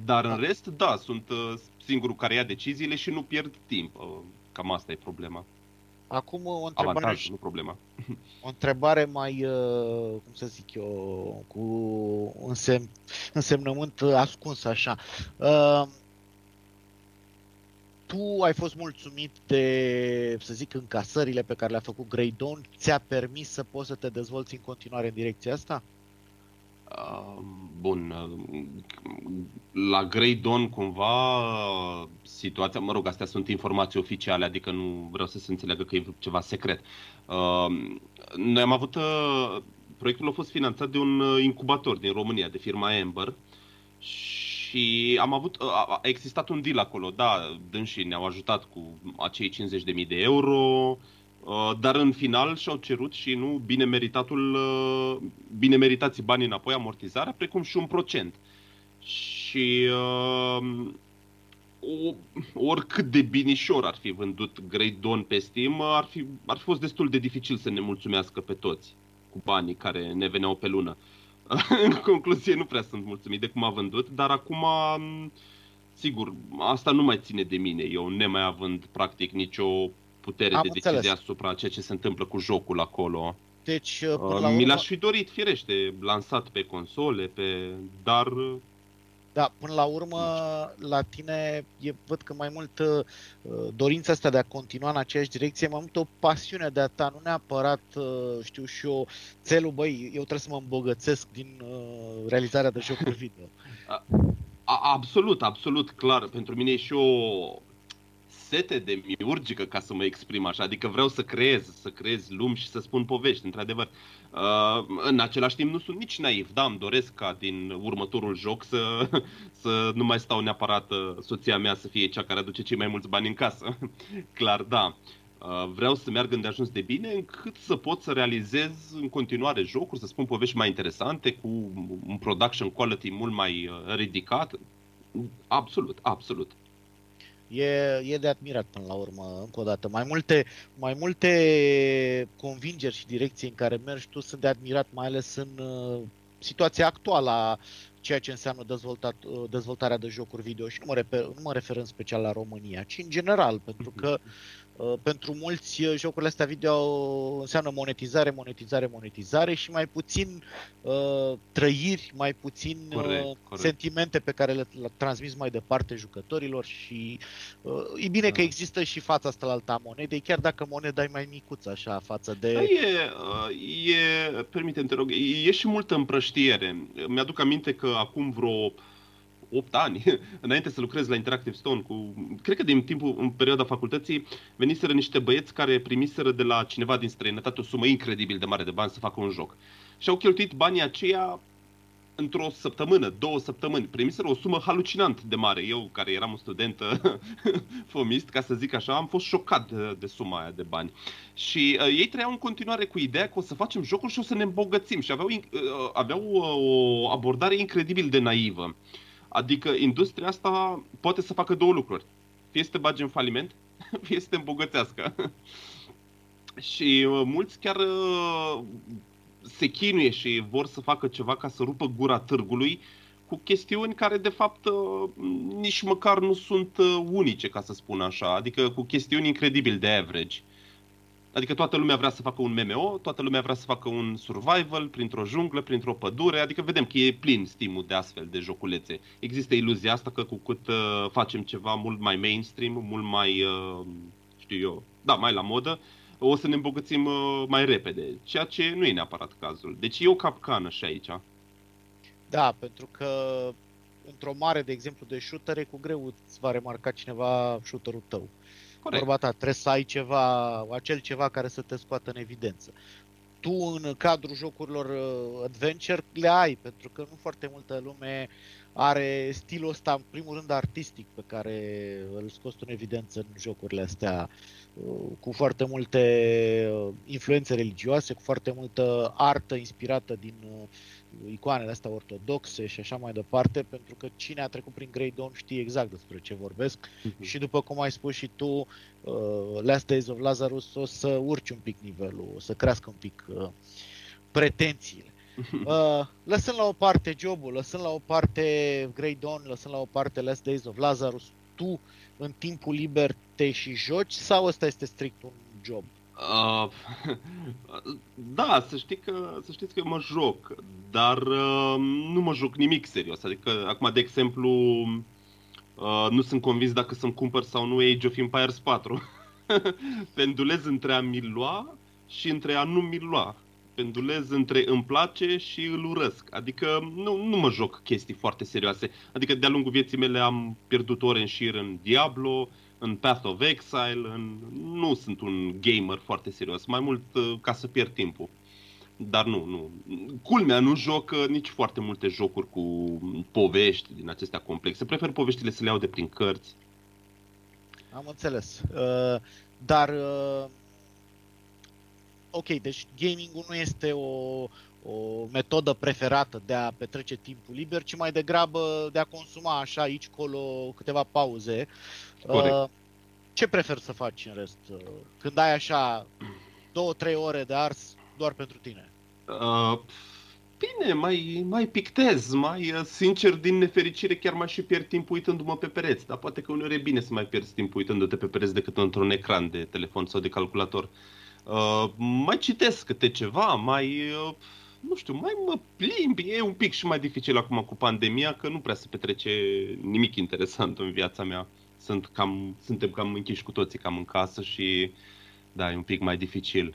Dar în da. rest, da, sunt uh, singurul care ia deciziile și nu pierd timp. Uh, cam asta e problema. Acum o întrebare, Avantaj, nu problema. O întrebare mai, uh, cum să zic eu, cu însemn, însemnământ ascuns așa. Uh, tu ai fost mulțumit de, să zic, încasările pe care le-a făcut Grey Dawn? Ți-a permis să poți să te dezvolți în continuare în direcția asta? Uh, bun. La Grey Dawn, cumva, situația, mă rog, astea sunt informații oficiale, adică nu vreau să se înțeleagă că e ceva secret. Uh, noi am avut, uh, proiectul a fost finanțat de un incubator din România, de firma Ember, și și am avut, a existat un deal acolo, da, dânsii ne-au ajutat cu acei 50.000 de euro, dar în final și-au cerut și nu bine meritatul, bine meritați banii înapoi, amortizarea, precum și un procent. Și o, oricât de binișor ar fi vândut Great Dawn pe Steam, ar fi, ar fi fost destul de dificil să ne mulțumească pe toți cu banii care ne veneau pe lună. Uh, în concluzie, nu prea sunt mulțumit de cum a vândut, dar acum, sigur, asta nu mai ține de mine. Eu, nemai având, practic, nicio putere Am de înțeles. decizie asupra ceea ce se întâmplă cu jocul acolo. Deci, uh, până la Mi l-aș fi dorit, firește, lansat pe console, pe... dar da, până la urmă, la tine e, văd că mai mult uh, dorința asta de a continua în aceeași direcție, mai mult o pasiune de a ta, nu neapărat, uh, știu și eu, țelul, băi, eu trebuie să mă îmbogățesc din uh, realizarea de jocuri video. A, absolut, absolut, clar. Pentru mine e și o sete de miurgică, ca să mă exprim așa. Adică vreau să creez, să creez lumi și să spun povești, într-adevăr. Uh, în același timp nu sunt nici naiv, da, îmi doresc ca din următorul joc să, să nu mai stau neapărat uh, soția mea să fie cea care aduce cei mai mulți bani în casă. Clar, da. Uh, vreau să meargă de ajuns de bine încât să pot să realizez în continuare jocuri, să spun povești mai interesante, cu un production quality mult mai ridicat. Absolut, absolut. E, e de admirat până la urmă, încă o dată. Mai multe, mai multe convingeri și direcții în care mergi tu sunt de admirat, mai ales în uh, situația actuală a ceea ce înseamnă dezvoltat, uh, dezvoltarea de jocuri video și nu mă, refer, nu mă refer în special la România, ci în general, pentru că Uh, pentru mulți uh, jocurile astea video înseamnă monetizare, monetizare, monetizare și mai puțin uh, trăiri, mai puțin corect, uh, corect. sentimente pe care le, le transmis mai departe jucătorilor și uh, e bine da. că există și fața asta la alta monedei, chiar dacă moneda e mai micuță așa față de... Da, e, e, permite te rog, e și multă împrăștiere. Mi-aduc aminte că acum vreo 8 ani, înainte să lucrez la Interactive Stone, cu, cred că din timpul, în perioada facultății, veniseră niște băieți care primiseră de la cineva din străinătate o sumă incredibil de mare de bani să facă un joc. Și au cheltuit banii aceia într-o săptămână, două săptămâni. Primiseră o sumă halucinant de mare. Eu, care eram un student fomist, ca să zic așa, am fost șocat de, de suma aia de bani. Și uh, ei trăiau în continuare cu ideea că o să facem jocul și o să ne îmbogățim. Și aveau, uh, aveau uh, o abordare incredibil de naivă. Uh, Adică industria asta poate să facă două lucruri. Fie să te bagi în faliment, fie să te îmbogățească. și uh, mulți chiar uh, se chinuie și vor să facă ceva ca să rupă gura târgului cu chestiuni care de fapt uh, nici măcar nu sunt unice, ca să spun așa, adică cu chestiuni incredibil de average. Adică toată lumea vrea să facă un MMO, toată lumea vrea să facă un survival printr-o junglă, printr-o pădure, adică vedem că e plin Steam-ul de astfel de joculețe. Există iluzia asta că cu cât uh, facem ceva mult mai mainstream, mult mai, uh, știu eu, da, mai la modă, o să ne îmbogățim uh, mai repede, ceea ce nu e neapărat cazul. Deci e o capcană și aici. Da, pentru că într-o mare, de exemplu, de shootere, cu greu îți va remarca cineva shooterul tău. Corect. Vorba ta, trebuie să ai ceva, acel ceva care să te scoată în evidență. Tu, în cadrul jocurilor uh, adventure, le ai, pentru că nu foarte multă lume are stilul ăsta, în primul rând, artistic, pe care îl scoți tu în evidență în jocurile astea, uh, cu foarte multe uh, influențe religioase, cu foarte multă artă inspirată din icoanele astea ortodoxe și așa mai departe, pentru că cine a trecut prin Grey Dawn știe exact despre ce vorbesc Mhm. și după cum ai spus și tu, uh, Last Days of Lazarus o să urci un pic nivelul, o să crească un pic uh, pretențiile. Uh, lăsând la o parte jobul, lăsând la o parte Grey Dawn, lăsând la o parte Last Days of Lazarus, tu în timpul liber te și joci sau ăsta este strict un job? Uh, da, să, știi că, să știți că mă joc, dar uh, nu mă joc nimic serios. Adică, acum, de exemplu, uh, nu sunt convins dacă să-mi cumpăr sau nu Age of Empires 4. Pendulez între a mi lua și între a nu mi lua. Pendulez între îmi place și îl urăsc. Adică nu, nu mă joc chestii foarte serioase. Adică de-a lungul vieții mele am pierdut ore în șir în Diablo, în Path of Exile, în... nu sunt un gamer foarte serios, mai mult uh, ca să pierd timpul. Dar nu, nu. Culmea, nu joc uh, nici foarte multe jocuri cu povești din acestea complexe. Prefer poveștile să le iau de prin cărți. Am înțeles. Uh, dar, uh, ok, deci gaming-ul nu este o, o metodă preferată de a petrece timpul liber, ci mai degrabă de a consuma așa aici, colo, câteva pauze. Corect. Uh, ce prefer să faci în rest? Uh, când ai așa două, trei ore de ars doar pentru tine? Uh, bine, mai, mai pictez, mai uh, sincer, din nefericire chiar mai și pierd timp uitându-mă pe pereți. Dar poate că uneori e bine să mai pierzi timp uitându-te pe pereți decât într-un ecran de telefon sau de calculator. Uh, mai citesc câte ceva, mai... Uh, nu știu, mai mă plimb. E un pic și mai dificil acum cu pandemia, că nu prea se petrece nimic interesant în viața mea. Sunt cam, suntem cam închiși cu toții, cam în casă și da, e un pic mai dificil.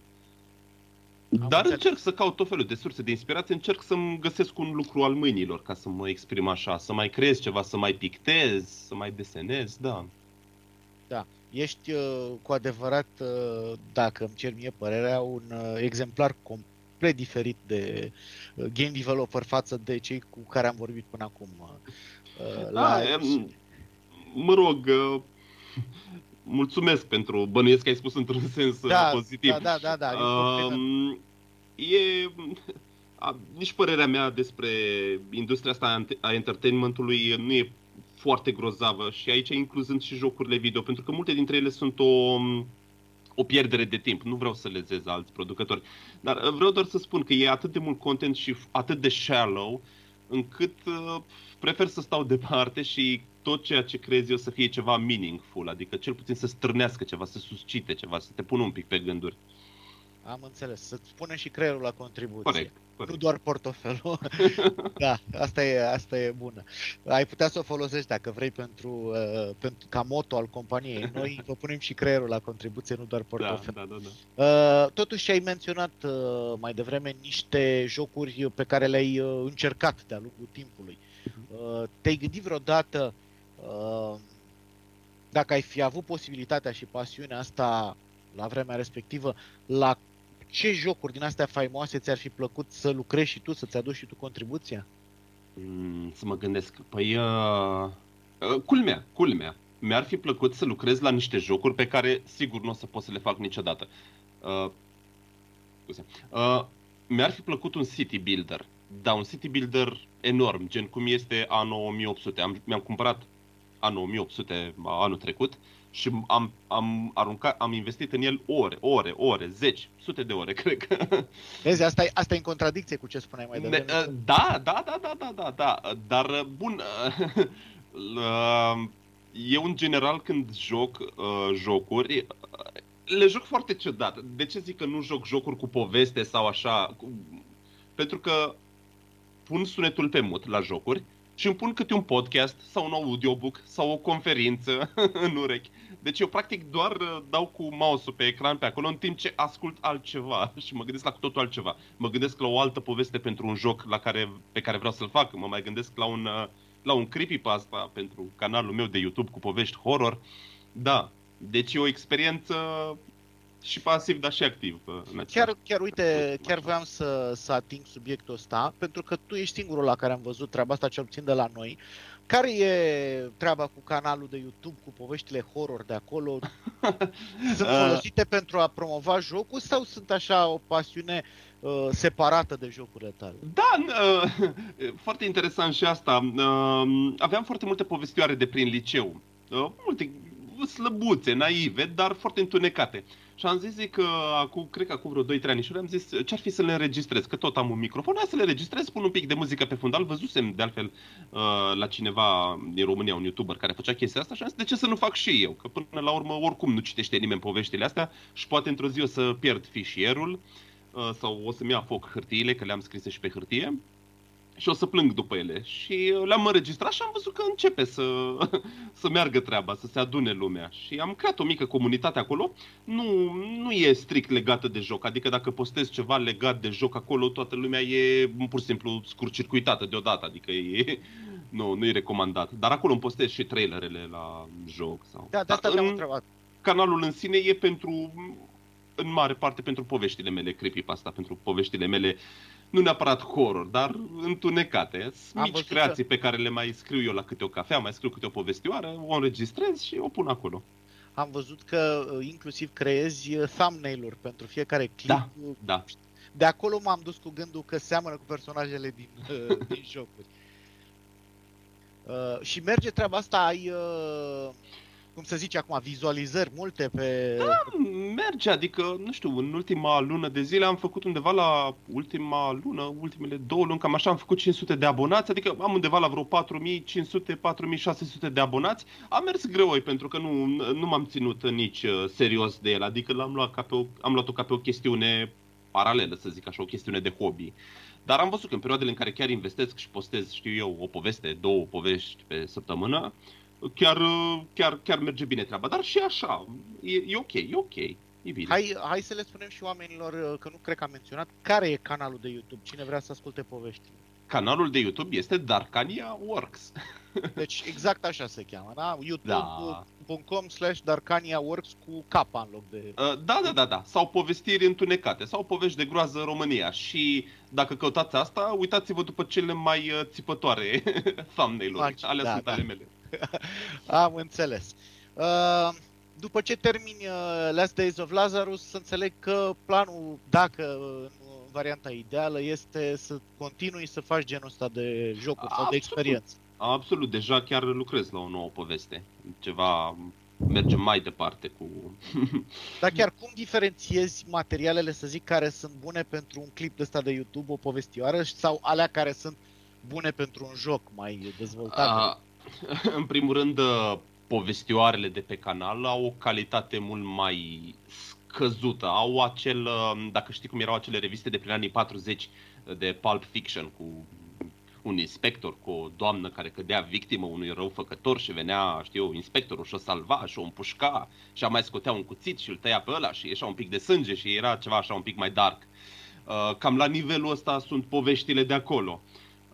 Am Dar înțeles. încerc să caut tot felul de surse de inspirație, încerc să-mi găsesc un lucru al mâinilor, ca să mă exprim așa, să mai creez ceva, să mai pictez, să mai desenez, da. Ești uh, cu adevărat, uh, dacă îmi cer mie părerea, un uh, exemplar complet diferit de uh, game developer față de cei cu care am vorbit până acum. uh, Da, em, mă rog, uh, mulțumesc pentru, bănuiesc că ai spus într-un sens uh, da, pozitiv. Da, da, da, da. e un compliment. Um, e a, nici părerea mea despre industria asta a ent- a entertainmentului nu e foarte grozavă și aici incluzând și jocurile video, pentru că multe dintre ele sunt o, o pierdere de timp. Nu vreau să lezez alți producători, dar uh, vreau doar să spun că e atât de mult content și f- atât de shallow încât uh, prefer să stau departe și tot ceea ce crezi eu să fie ceva meaningful, adică cel puțin să strânească ceva, să suscite ceva, să te pună un pic pe gânduri. Am înțeles. Să-ți pune și creierul la contribuție. Corect, Nu corect. doar portofelul. da, asta e, asta e bună. Ai putea să o folosești dacă vrei pentru, uh, pentru ca moto al companiei. Noi vă punem și creierul la contribuție, nu doar Da, portofelul. da, da, da. Uh, totuși ai menționat uh, mai devreme niște jocuri pe care le-ai uh, încercat de-a lungul timpului. Uh, te-ai gândit vreodată uh, dacă ai fi avut posibilitatea și pasiunea asta la vremea respectivă, la ce jocuri din astea faimoase ți-ar fi plăcut să lucrezi și tu, să-ți aduci și tu contribuția? Mm, să mă gândesc. Păi, uh, uh, culmea, culmea. Mi-ar fi plăcut să lucrez la niște jocuri pe care sigur nu o să pot să le fac niciodată. Uh, scuze. Uh, mi-ar fi plăcut un city builder. Da, un city builder enorm, gen cum este anul 1800. Am, mi-am cumpărat anul 1800 anul trecut și am, am aruncat, am investit în el ore, ore, ore, zeci, sute de ore, cred că. Vezi, asta e, asta e în contradicție cu ce spuneai mai devreme. Ă, da, da, da, da, da, da, da, dar ă, bun, ă, eu în general când joc jocuri, le joc foarte ciudat. De ce zic că nu joc jocuri cu poveste sau așa? Pentru că pun sunetul pe mut la jocuri, și îmi pun câte un podcast sau un audiobook sau o conferință în urechi. Deci eu practic doar uh, dau cu mouse-ul pe ecran pe acolo în timp ce ascult altceva și mă gândesc la cu totul altceva. Mă gândesc la o altă poveste pentru un joc la care, pe care vreau să-l fac. Mă mai gândesc la un, uh, la un creepypasta pentru canalul meu de YouTube cu povești horror. Da, deci e o experiență și pasiv, dar și activ. În chiar, chiar, uite, chiar voiam să, să ating subiectul ăsta, pentru că tu ești singurul la care am văzut treaba asta, cel puțin de la noi. Care e treaba cu canalul de YouTube, cu poveștile horror de acolo? Sunt uh. folosite pentru a promova jocul sau sunt așa o pasiune uh, separată de jocurile tale? Da, uh, foarte interesant și asta. Uh, aveam foarte multe povestioare de prin liceu. Uh, multe slăbuțe, naive, dar foarte întunecate. Și am zis că acum, cred că acum vreo 2-3 ani și am zis ce-ar fi să le înregistrez, că tot am un microfon, hai să le înregistrez, pun un pic de muzică pe fundal, văzusem de altfel uh, la cineva din România, un youtuber care făcea chestia asta și am zis de ce să nu fac și eu, că până la urmă oricum nu citește nimeni poveștile astea și poate într-o zi o să pierd fișierul uh, sau o să-mi ia foc hârtiile, că le-am scrise și pe hârtie și o să plâng după ele. Și le-am înregistrat și am văzut că începe să, să meargă treaba, să se adune lumea. Și am creat o mică comunitate acolo. Nu, nu e strict legată de joc, adică dacă postez ceva legat de joc acolo, toată lumea e pur și simplu scurcircuitată deodată, adică e, nu, nu e recomandat. Dar acolo îmi postez și trailerele la joc. Sau... Da, de asta te-am întrebat. Canalul în sine e pentru, în mare parte pentru poveștile mele, creepypasta, pentru poveștile mele nu neapărat horror, dar întunecate. Sunt mici creații că... pe care le mai scriu eu la câte o cafea, mai scriu câte o povestioară, o înregistrez și o pun acolo. Am văzut că uh, inclusiv creezi uh, thumbnail-uri pentru fiecare clip. Da, da. De acolo m-am dus cu gândul că seamănă cu personajele din, uh, din jocuri. Uh, și merge treaba asta, ai uh, cum să zice acum, vizualizări multe pe... Da, merge, adică, nu știu, în ultima lună de zile am făcut undeva la ultima lună, ultimele două luni, cam așa, am făcut 500 de abonați, adică am undeva la vreo 4500-4600 de abonați. A mers greoi, pentru că nu, nu m-am ținut nici uh, serios de el, adică l-am luat ca pe o, am luat-o ca pe o chestiune paralelă, să zic așa, o chestiune de hobby. Dar am văzut că în perioadele în care chiar investesc și postez, știu eu, o poveste, două povești pe săptămână, chiar, chiar, chiar merge bine treaba. Dar și așa, e, e ok, e ok. E bine. Hai, hai să le spunem și oamenilor, uh, că nu cred că am menționat, care e canalul de YouTube, cine vrea să asculte povești. Canalul de YouTube este Darkania Works. Deci exact așa se cheamă, da? youtube.com slash Darkania Works cu K în loc de... Uh, da, da, da, da. Sau povestiri întunecate, sau povești de groază în România. Și dacă căutați asta, uitați-vă după cele mai uh, țipătoare thumbnail-uri. Alea da, sunt da. ale mele. Am înțeles. Uh, după ce termin uh, Last Days of Lazarus, să înțeleg că planul, dacă în varianta ideală, este să continui să faci genul ăsta de jocuri Absolut. sau de experiență. Absolut, deja chiar lucrez la o nouă poveste. Ceva merge mai departe cu... Dar chiar cum diferențiezi materialele, să zic, care sunt bune pentru un clip de ăsta de YouTube, o povestioară, sau alea care sunt bune pentru un joc mai dezvoltat? A, în primul rând, uh, povestioarele de pe canal au o calitate mult mai scăzută. Au acel, uh, dacă știi cum erau acele reviste de prin anii 40 de Pulp Fiction cu un inspector cu o doamnă care cădea victimă unui răufăcător și venea, știu, inspectorul și o salva și o împușca și a mai scotea un cuțit și îl tăia pe ăla și ieșea un pic de sânge și era ceva așa un pic mai dark. Uh, cam la nivelul ăsta sunt poveștile de acolo.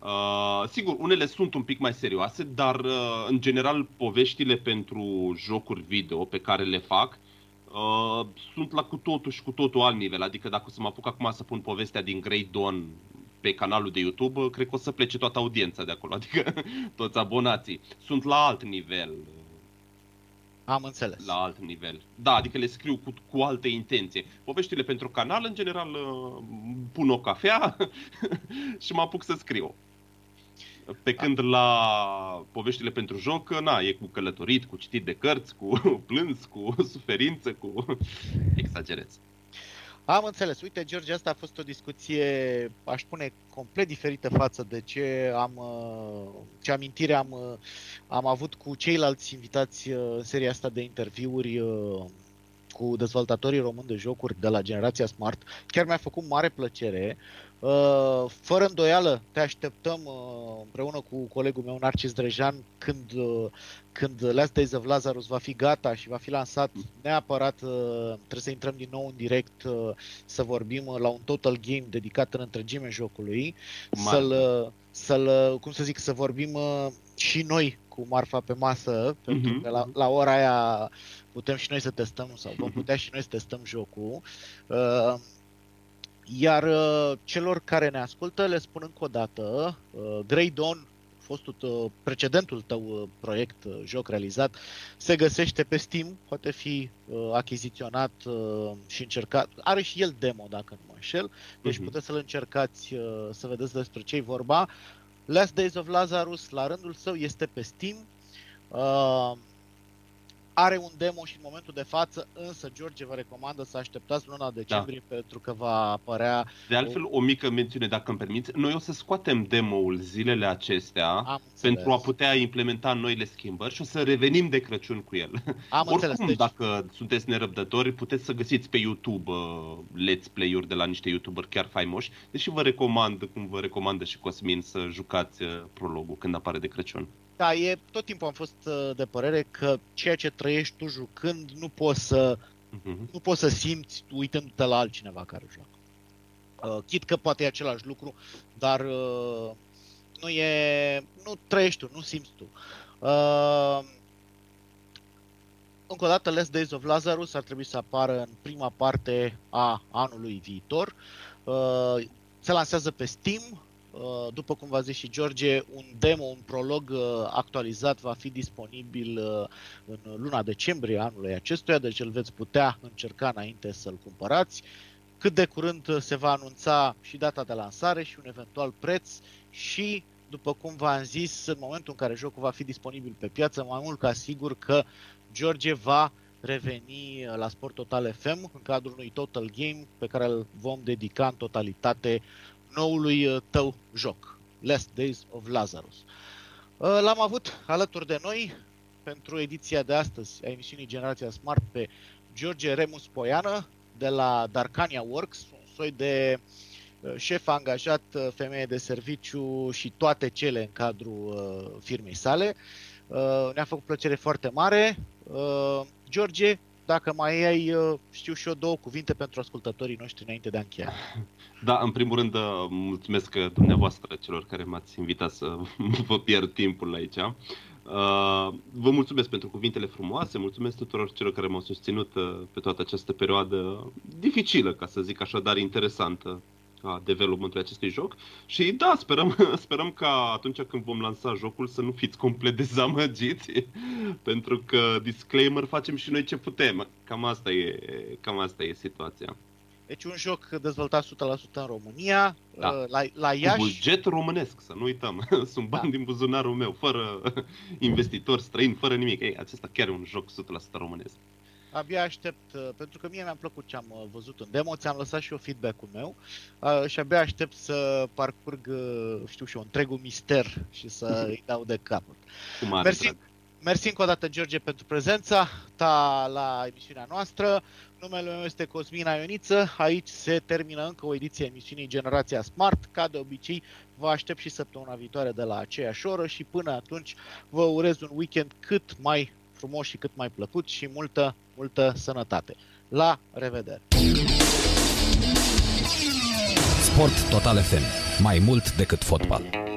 Uh, sigur, unele sunt un pic mai serioase, dar uh, în general poveștile pentru jocuri video pe care le fac uh, sunt la cu totul și cu totul alt nivel. Adică dacă o să mă apuc acum să pun povestea din Grey Dawn pe canalul de YouTube, cred că o să plece toată audiența de acolo, adică toți abonații. Sunt la alt nivel. Am înțeles. La alt nivel. Da, adică le scriu cu, cu alte intenție. Poveștile pentru canal, în general, uh, pun o cafea și mă apuc să scriu. Pe când la poveștile pentru joc, na, e cu călătorit, cu citit de cărți, cu plâns, cu suferință, cu... Exagerez. Am înțeles. Uite, George, asta a fost o discuție, aș spune, complet diferită față de ce am, uh, ce amintire am, uh, am avut cu ceilalți invitați uh, în seria asta de interviuri cu dezvoltatorii români de jocuri de la generația Smart. Chiar mi-a făcut mare plăcere. Uh, fără îndoială te așteptăm uh, împreună cu colegul meu Narcis Drejan când, uh, când Last Days of Lazarus va fi gata și va fi lansat neapărat trebuie să intrăm din nou în direct să vorbim la un total game dedicat în întregime jocului să-l, să-l, cum să zic, să vorbim și noi cu marfa pe masă, uh-huh. pentru mhm. că la, la ora aia putem și noi să testăm sau vom putea și noi să testăm jocul. Uh, iar uh, celor care ne ascultă le spun încă o dată, uh, Grey Dawn, fostul uh, precedentul tău uh, proiect, uh, joc realizat, se găsește pe Steam, poate fi uh, achiziționat uh, și încercat. Are și el demo, dacă nu mă înșel, deci uh-huh. puteți să-l încercați uh, să vedeți despre ce-i vorba. Last Days of Lazarus, la rândul său, este pe Steam. Uh, are un demo și în momentul de față, însă George vă recomandă să așteptați luna decembrie da. pentru că va apărea... De altfel, o... o mică mențiune, dacă îmi permiți, noi o să scoatem demo-ul zilele acestea pentru a putea implementa noile schimbări și o să revenim de Crăciun cu el. Am Oricum, înțeles, deci... dacă sunteți nerăbdători, puteți să găsiți pe YouTube uh, let's play-uri de la niște YouTuberi chiar faimoși, deși vă recomand, cum vă recomandă și Cosmin, să jucați uh, prologul când apare de Crăciun. Da, e, tot timpul am fost uh, de părere că ceea ce trăiești tu jucând nu poți să, uh-huh. nu poți să simți uitându-te la altcineva care joacă. Uh, chit că poate e același lucru, dar uh, nu e, nu trăiești tu, nu simți tu. Uh, încă o dată, Last Days of Lazarus ar trebui să apară în prima parte a anului viitor. Uh, se lansează pe Steam, Uh, după cum v-a zis și George, un demo, un prolog uh, actualizat va fi disponibil uh, în luna decembrie anului acestuia, deci îl veți putea încerca înainte să-l cumpărați. Cât de curând se va anunța și data de lansare și un eventual preț și, după cum v-am zis, în momentul în care jocul va fi disponibil pe piață, mai mult ca sigur că George va reveni la Sport Total FM în cadrul unui Total Game pe care îl vom dedica în totalitate noului uh, tău joc, Last Days of Lazarus. Uh, l-am avut alături de noi pentru ediția de astăzi a emisiunii Generația Smart pe George Remus Poiană de la Darkania Works, un soi de uh, șef angajat, femeie de serviciu și toate cele în cadrul firmei sale. Ne-a făcut plăcere foarte mare. George, dacă mai ai, știu și eu, două cuvinte pentru ascultătorii noștri înainte de a încheia. Da, în primul rând, uh, mulțumesc dumneavoastră celor care m-ați invitat să vă pierd timpul aici. Uh, vă mulțumesc pentru cuvintele frumoase, mulțumesc tuturor celor care m-au susținut uh, pe toată această perioadă dificilă, ca să zic așa, dar interesantă a developmentului acestui joc. Și da, sperăm, sperăm ca atunci când vom lansa jocul să nu fiți complet dezamăgiți, pentru că disclaimer facem și noi ce putem. Cam asta e, cam asta e situația. Deci un joc dezvoltat 100% în România, da. Uh, la, la Iași. Cu buget românesc, să nu uităm. Sunt bani da. din buzunarul meu, fără investitori străini, fără nimic. Ei, acesta chiar e un joc 100% românesc. Abia aștept, uh, pentru că mie mi-a plăcut ce am uh, văzut în demo, ți-am lăsat și eu feedback-ul meu și abia aștept să parcurg, știu și eu, întregul mister și să îi dau de capăt. Cu mare Mersi, drag. Mersi încă o dată, George, pentru prezența ta la emisiunea noastră. Numele meu este Cosmin Ioniță. Aici se termină încă o ediție a emisiunii Generația Smart. Ca de obicei, vă aștept și săptămâna viitoare de la aceeași oră și până atunci vă urez un weekend cât mai frumos și cât mai plăcut și multă, multă sănătate. La revedere! Sport Total FM. Mai mult decât fotbal.